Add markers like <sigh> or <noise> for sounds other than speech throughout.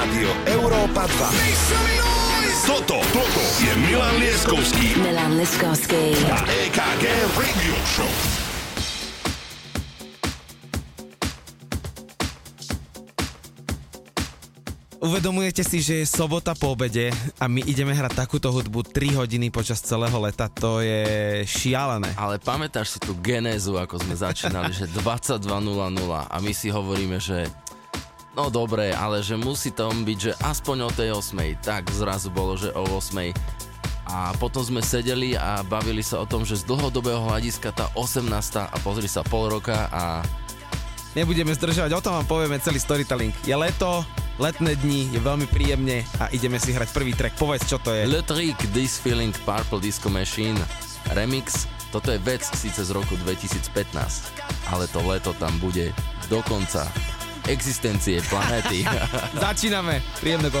Rádio Európa 2. Toto, toto je Milan Lieskovský Milan Liskovský. a EKG Radio Show. Uvedomujete si, že je sobota po obede a my ideme hrať takúto hudbu 3 hodiny počas celého leta, to je šialené. Ale pamätáš si tú genézu, ako sme začínali, že 22.00 a my si hovoríme, že no dobre, ale že musí tam byť, že aspoň o tej 8. Tak zrazu bolo, že o 8. A potom sme sedeli a bavili sa o tom, že z dlhodobého hľadiska tá 18. a pozri sa pol roka a Nebudeme zdržovať, o tom vám povieme celý storytelling. Je leto, letné dni, je veľmi príjemne a ideme si hrať prvý track. Povedz, čo to je. Le Trick This Feeling Purple Disco Machine Remix. Toto je vec síce z roku 2015, ale to leto tam bude do konca existencie planéty. <laughs> Začíname, príjemné po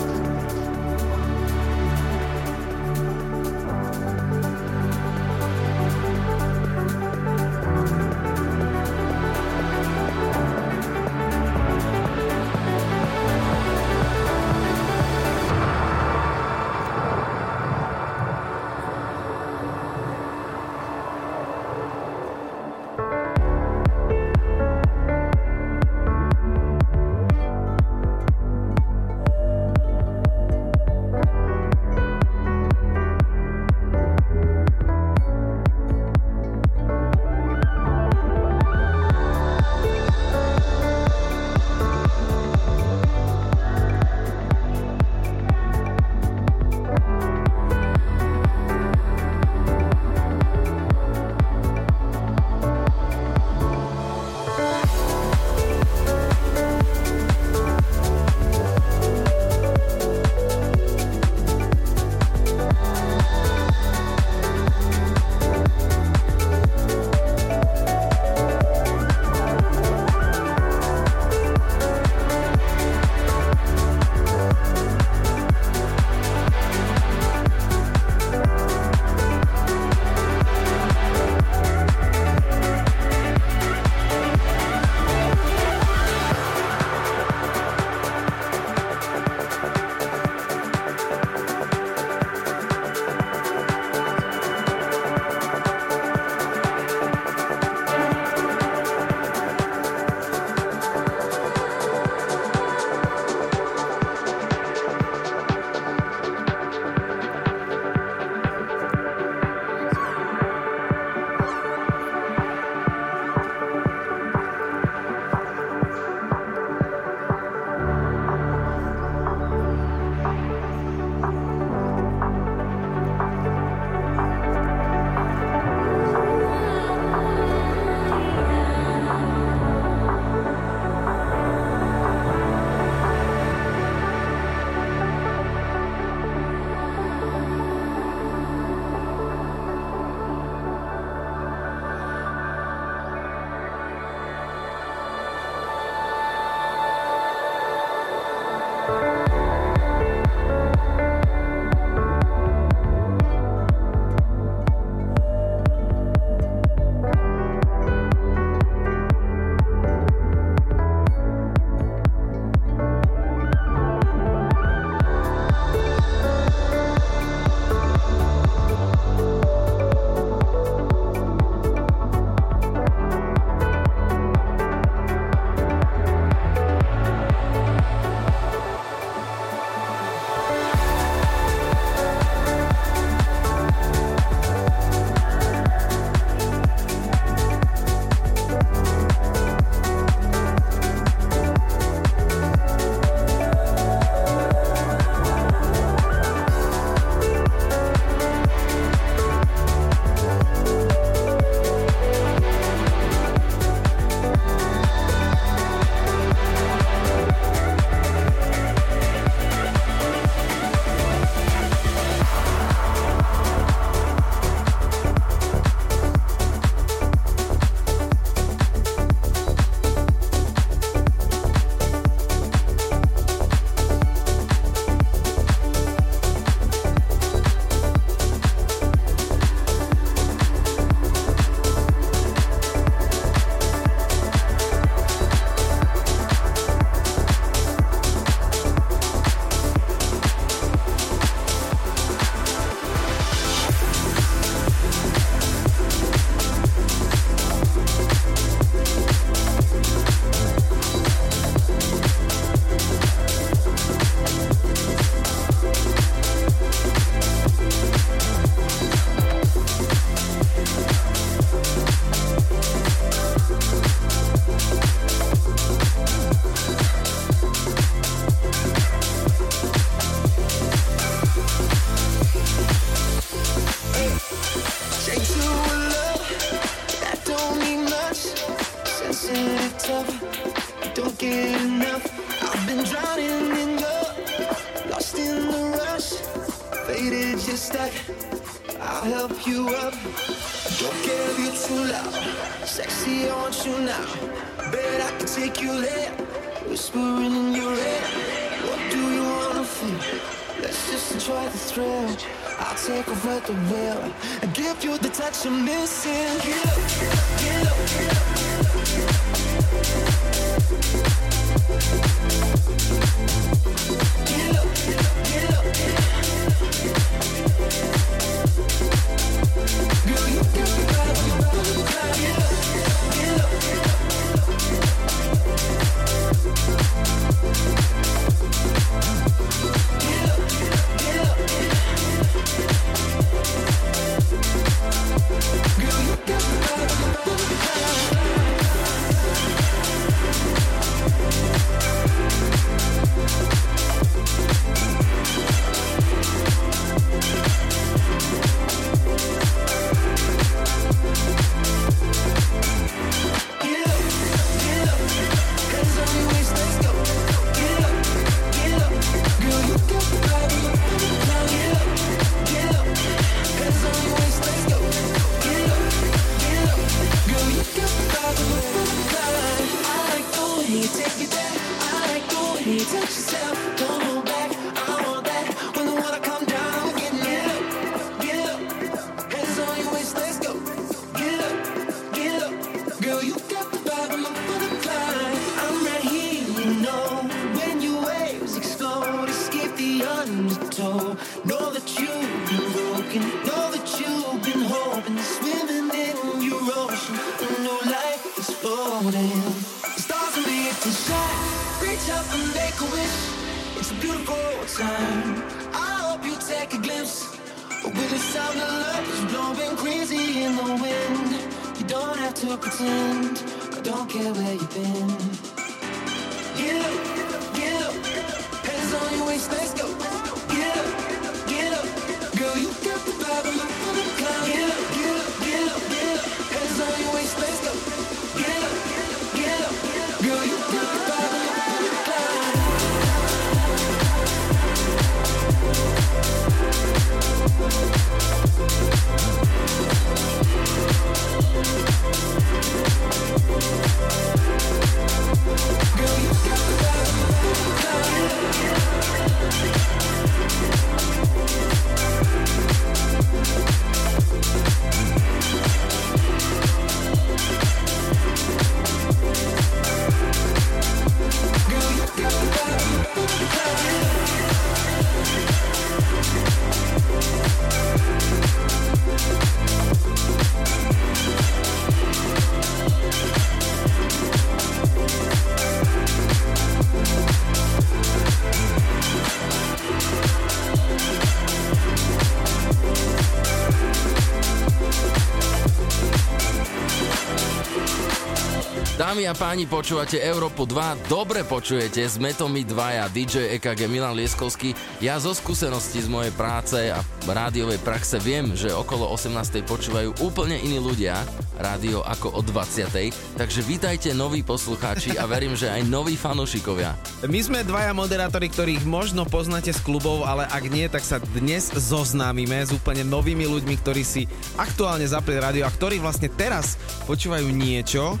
A páni, počúvate Európu 2, dobre počujete, sme to my dvaja, DJ EKG Milan Lieskovský. Ja zo skúsenosti z mojej práce a rádiovej praxe viem, že okolo 18. počúvajú úplne iní ľudia rádio ako o 20. Takže vítajte noví poslucháči a verím, že aj noví fanúšikovia. My sme dvaja moderátori, ktorých možno poznáte z klubov, ale ak nie, tak sa dnes zoznámime s úplne novými ľuďmi, ktorí si aktuálne zapli rádio a ktorí vlastne teraz počúvajú niečo,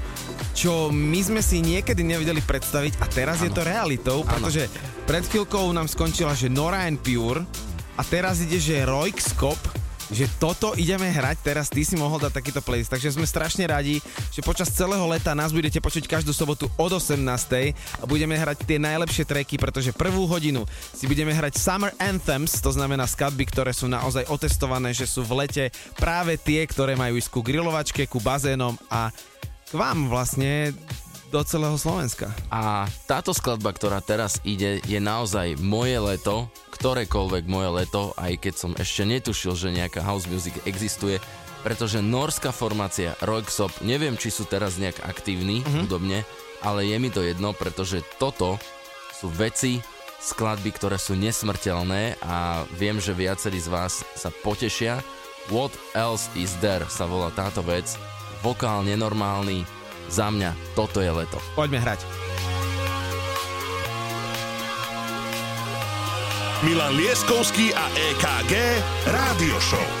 čo my sme si niekedy nevedeli predstaviť a teraz ano. je to realitou, pretože pred chvíľkou nám skončila, že Nora and Pure a teraz ide, že Royskop, že toto ideme hrať, teraz ty si mohol dať takýto playlist, takže sme strašne radi, že počas celého leta nás budete počuť každú sobotu od 18. a budeme hrať tie najlepšie tracky, pretože prvú hodinu si budeme hrať Summer Anthems, to znamená skladby, ktoré sú naozaj otestované, že sú v lete práve tie, ktoré majú ísť ku grilovačke, ku bazénom a k vám vlastne do celého Slovenska. A táto skladba, ktorá teraz ide, je naozaj moje leto, ktorékoľvek moje leto, aj keď som ešte netušil, že nejaká house music existuje, pretože norská formácia Roixop, neviem, či sú teraz nejak aktívni mm-hmm. hudobne, ale je mi to jedno, pretože toto sú veci, skladby, ktoré sú nesmrteľné a viem, že viacerí z vás sa potešia. What else is there sa volá táto vec. Vokál nenormálny, za mňa toto je leto. Poďme hrať. Milan Lieskovský a EKG Rádio Show.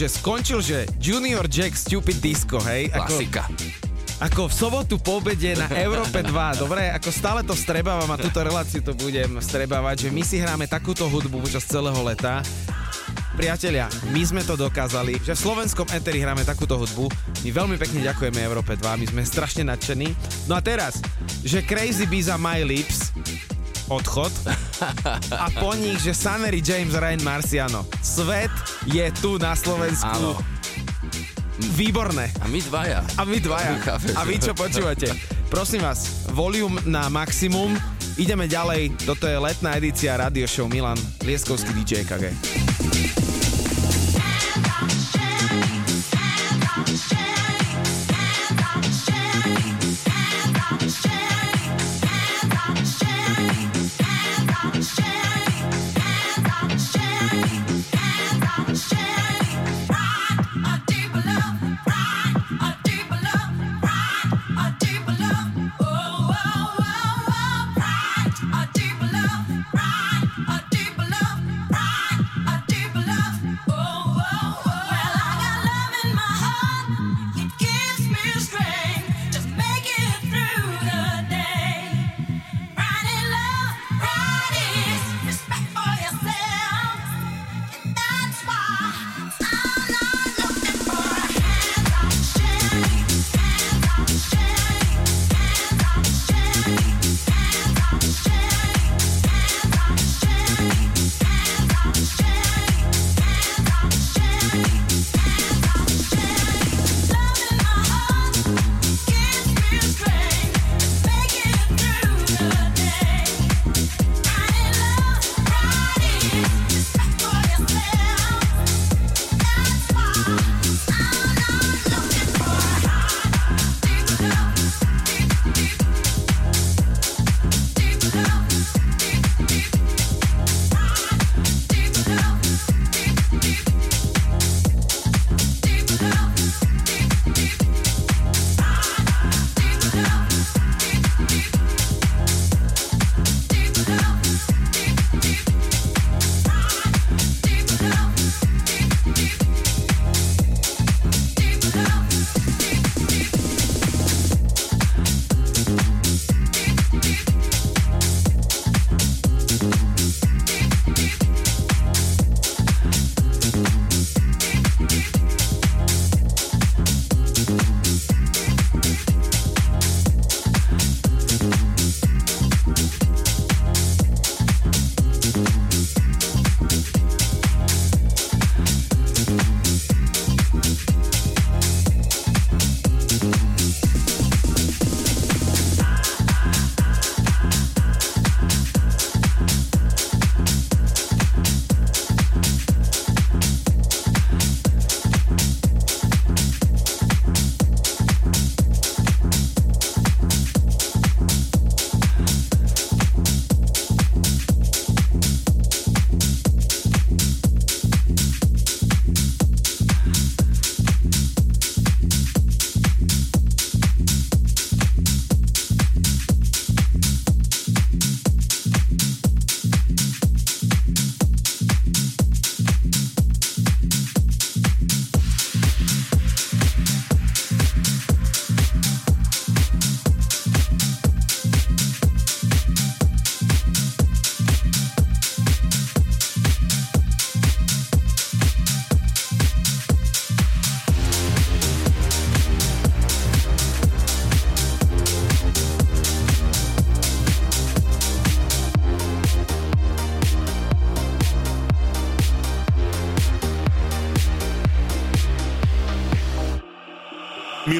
Akože skončil, že Junior Jack Stupid Disco, hej? Ako, Klasika. ako v sobotu po obede na Európe 2, dobre? Ako stále to strebávam a túto reláciu to budem strebávať, že my si hráme takúto hudbu počas celého leta. Priatelia, my sme to dokázali, že v slovenskom eteri hráme takúto hudbu. My veľmi pekne ďakujeme Európe 2, my sme strašne nadšení. No a teraz, že Crazy Biza My Lips, odchod a po nich, že Sunnery James Ryan Marciano. Svet je tu na Slovensku. Áno. Výborné. A my dvaja. A my dvaja. Chápeš? A vy čo počúvate? Prosím vás, volume na maximum. Ideme ďalej. Toto je letná edícia Radio Show Milan Lieskovský DJ KG.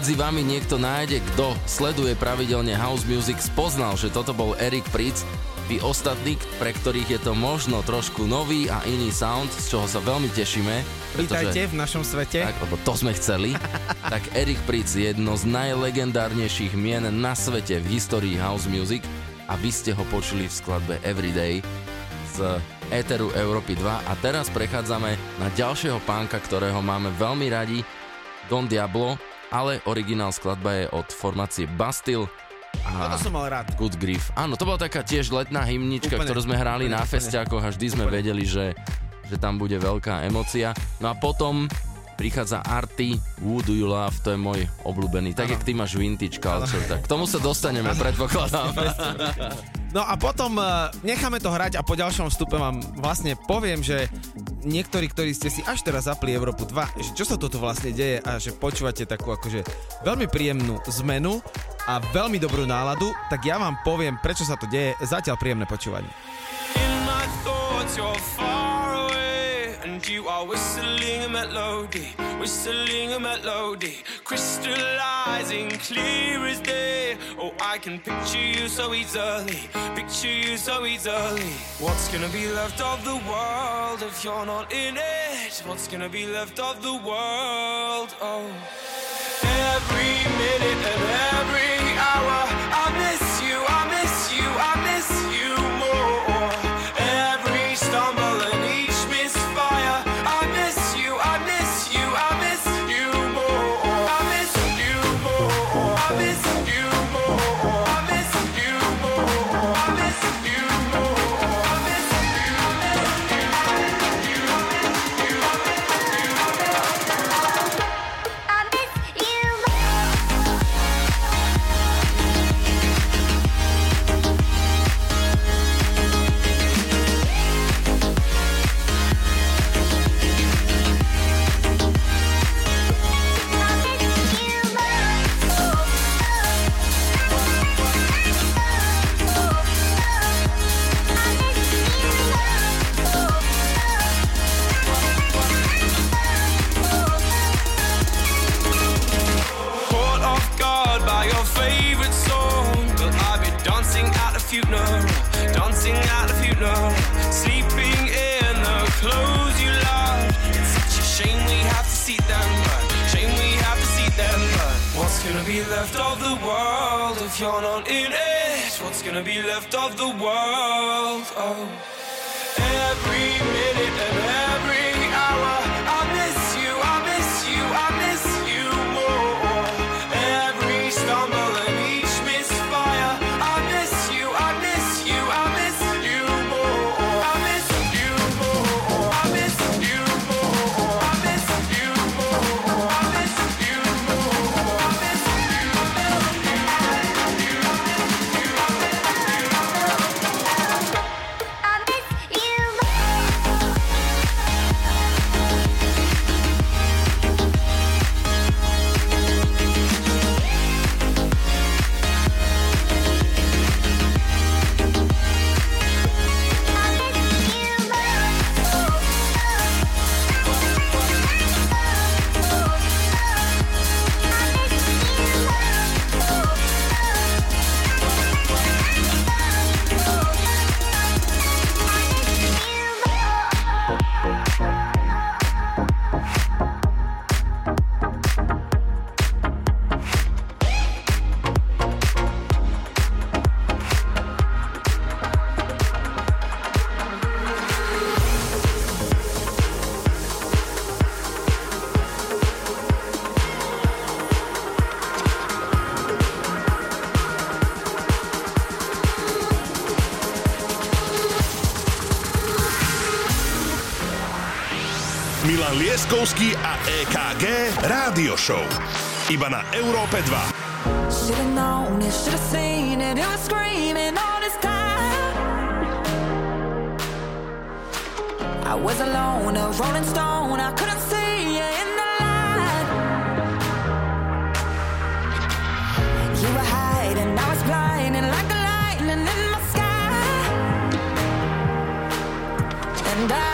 medzi vami niekto nájde, kto sleduje pravidelne house music, spoznal, že toto bol Erik Pritz, vy ostatní, pre ktorých je to možno trošku nový a iný sound, z čoho sa veľmi tešíme. Vítajte v našom svete. Tak, lebo to sme chceli. <laughs> tak Erik Pritz je jedno z najlegendárnejších mien na svete v histórii house music a vy ste ho počuli v skladbe Everyday z Eteru Európy 2 a teraz prechádzame na ďalšieho pánka, ktorého máme veľmi radi, Don Diablo, ale originál skladba je od formácie Bastille a To som mal rád. Good Grief. Áno, to bola taká tiež letná hymnička, Úplne, ktorú sme hrali úplne, na festiakoch a vždy sme Úplne. vedeli, že, že tam bude veľká emocia. No a potom prichádza Arty, Who Do You Love, to je môj obľúbený. Tak, jak ty máš vintage culture, tak k tomu sa dostaneme, predpokladám. No a potom uh, necháme to hrať a po ďalšom vstupe vám vlastne poviem, že niektorí, ktorí ste si až teraz zapli Európu 2, že čo sa toto vlastne deje a že počúvate takú akože veľmi príjemnú zmenu a veľmi dobrú náladu, tak ja vám poviem, prečo sa to deje. Zatiaľ príjemné počúvanie. In my thoughts, and you are whistling a melody, whistling a melody, crystallizing clear as day. Oh, I can picture you so easily, picture you so easily. What's gonna be left of the world if you're not in it? What's gonna be left of the world? Oh. Every minute and every A EKG Rádio Show. Iba na Európe 2. I was alone, a rolling stone, I couldn't see you in the light. You were hiding, I was blinding like lightning in my sky. And I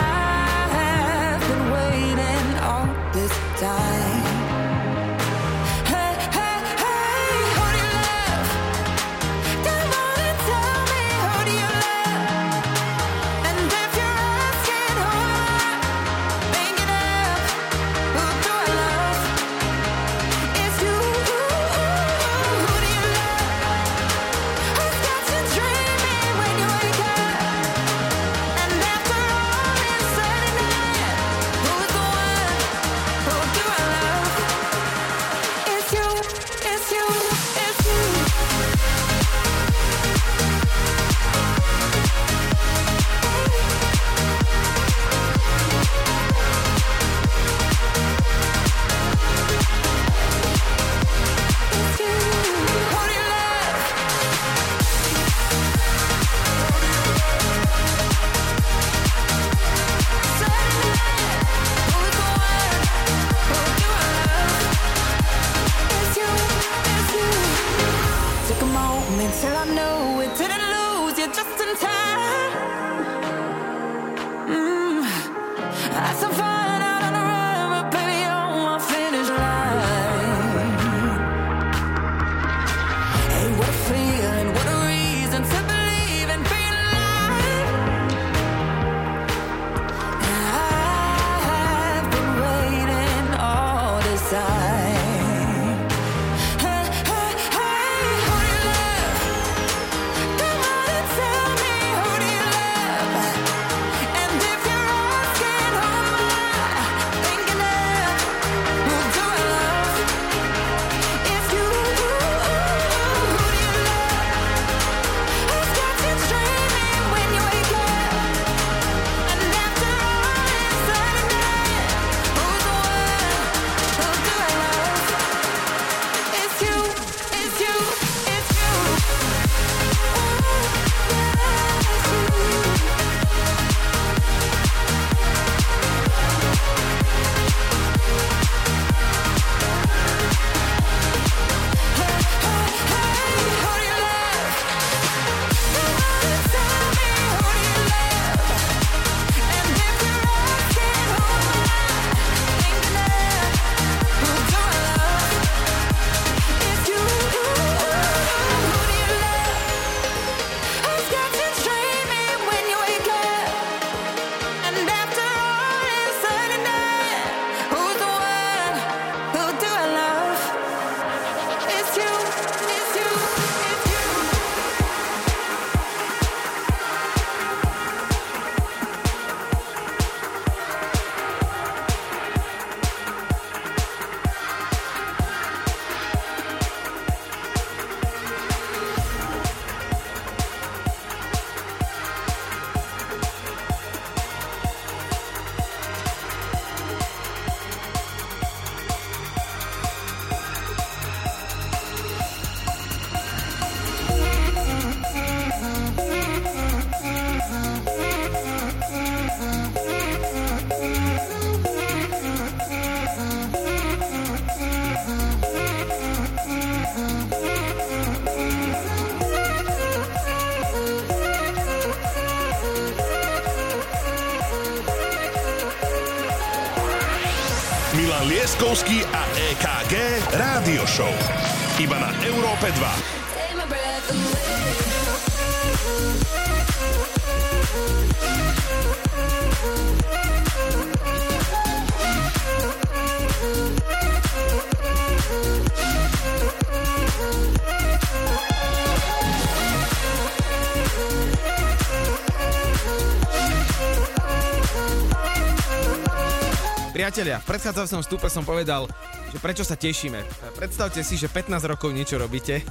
Priatelia, v predchádzajúcom stupe som povedal, že prečo sa tešíme. Predstavte si, že 15 rokov niečo robíte.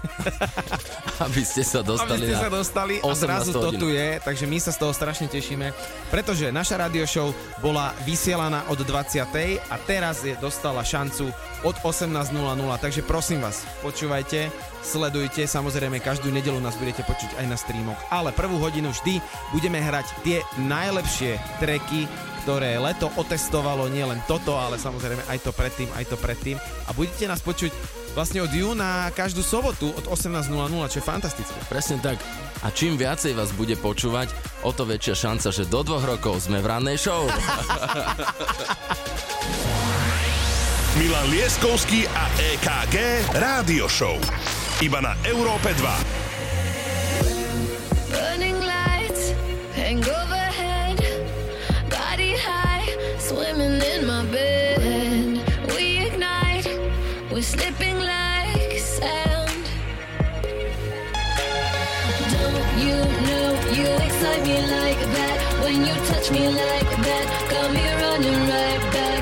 <laughs> Aby ste sa dostali Aby ste sa dostali a zrazu to tu je, takže my sa z toho strašne tešíme, pretože naša radio show bola vysielaná od 20. a teraz je dostala šancu od 18.00, takže prosím vás, počúvajte, sledujte, samozrejme každú nedelu nás budete počuť aj na streamoch, ale prvú hodinu vždy budeme hrať tie najlepšie treky ktoré leto otestovalo nielen toto, ale samozrejme aj to predtým, aj to predtým a budete nás počuť vlastne od júna každú sobotu od 18.00, čo je fantastické. Presne tak. A čím viacej vás bude počúvať, o to väčšia šanca, že do dvoch rokov sme v rannej show. <laughs> Milan Lieskovský a EKG Rádio Show. Iba na Európe 2. Swimming in my bed. We ignite, we're slipping like sand. Don't you know you excite me like that? When you touch me like that, got me running right back.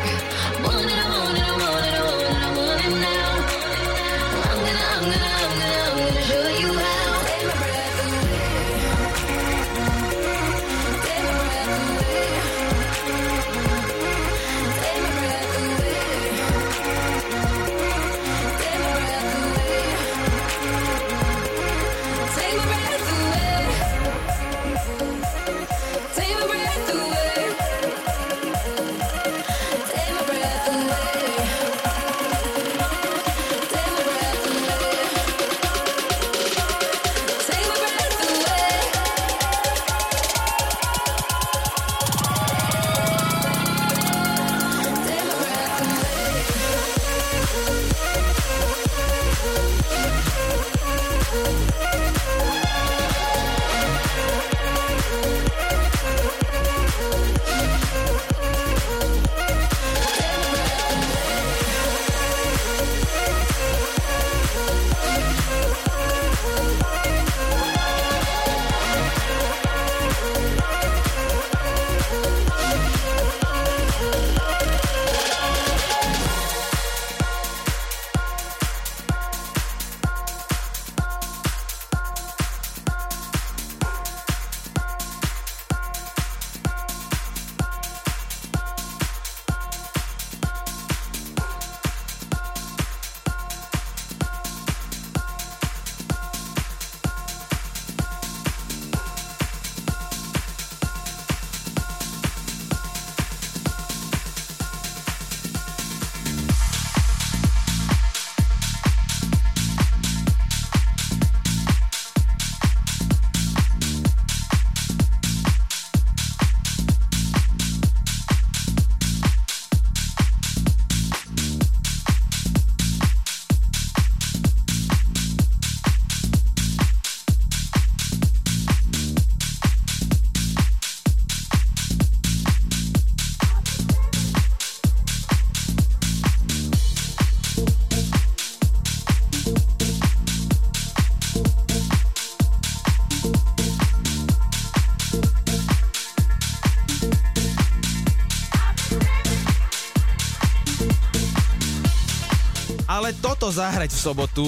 Toto zahrať v sobotu,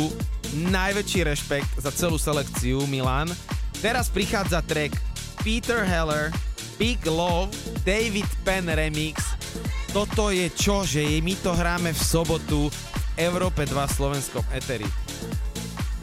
najväčší rešpekt za celú selekciu Milan. Teraz prichádza track Peter Heller, Big Love, David Penn Remix. Toto je čo, že my to hráme v sobotu v Európe 2 slovenskom eteri.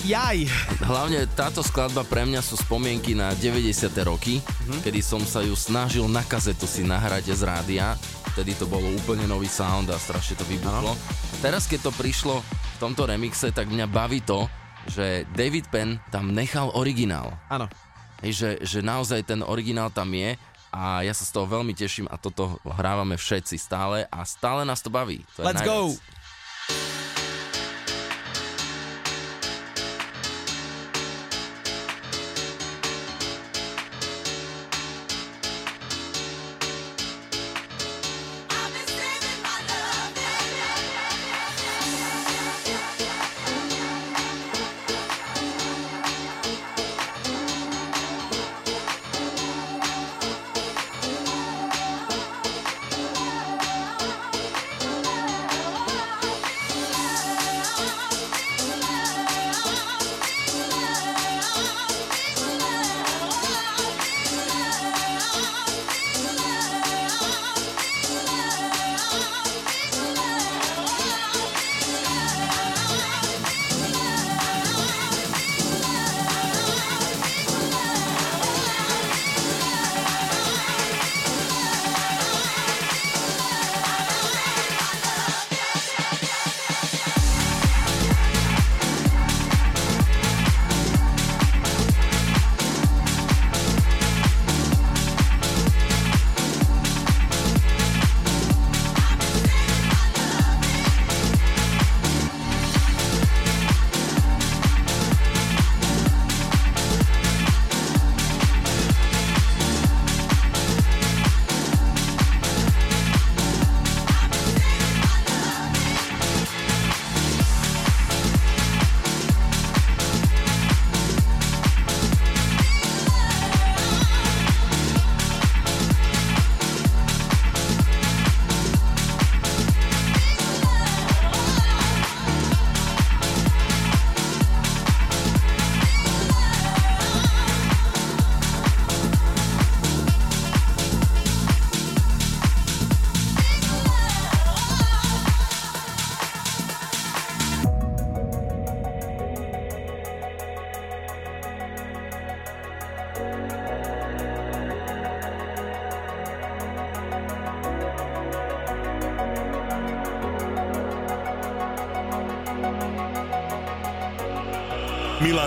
Jaj! Hlavne táto skladba pre mňa sú spomienky na 90. roky, kedy som sa ju snažil na kazetu si nahrať z rádia. Vtedy to bolo úplne nový sound a strašne to vybuchlo. A teraz, keď to prišlo tomto remixe, tak mňa baví to, že David Penn tam nechal originál. Áno. Hej, že, že naozaj ten originál tam je a ja sa z toho veľmi teším a toto hrávame všetci stále a stále nás to baví. To je Let's najviac. go!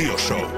Radio Show.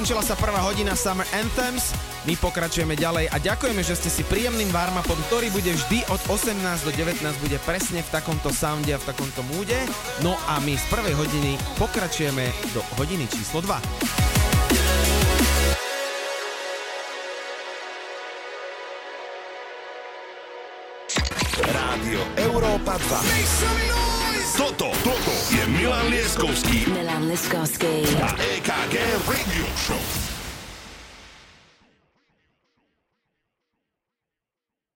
Ukončila sa prvá hodina Summer Anthems, my pokračujeme ďalej a ďakujeme, že ste si príjemným warm-upom, ktorý bude vždy od 18 do 19, bude presne v takomto sounde a v takomto múde. No a my z prvej hodiny pokračujeme do hodiny číslo 2. Rádio Európa 2. Milan Leskovski. Milan Leskovski. Na EKG Radio Show.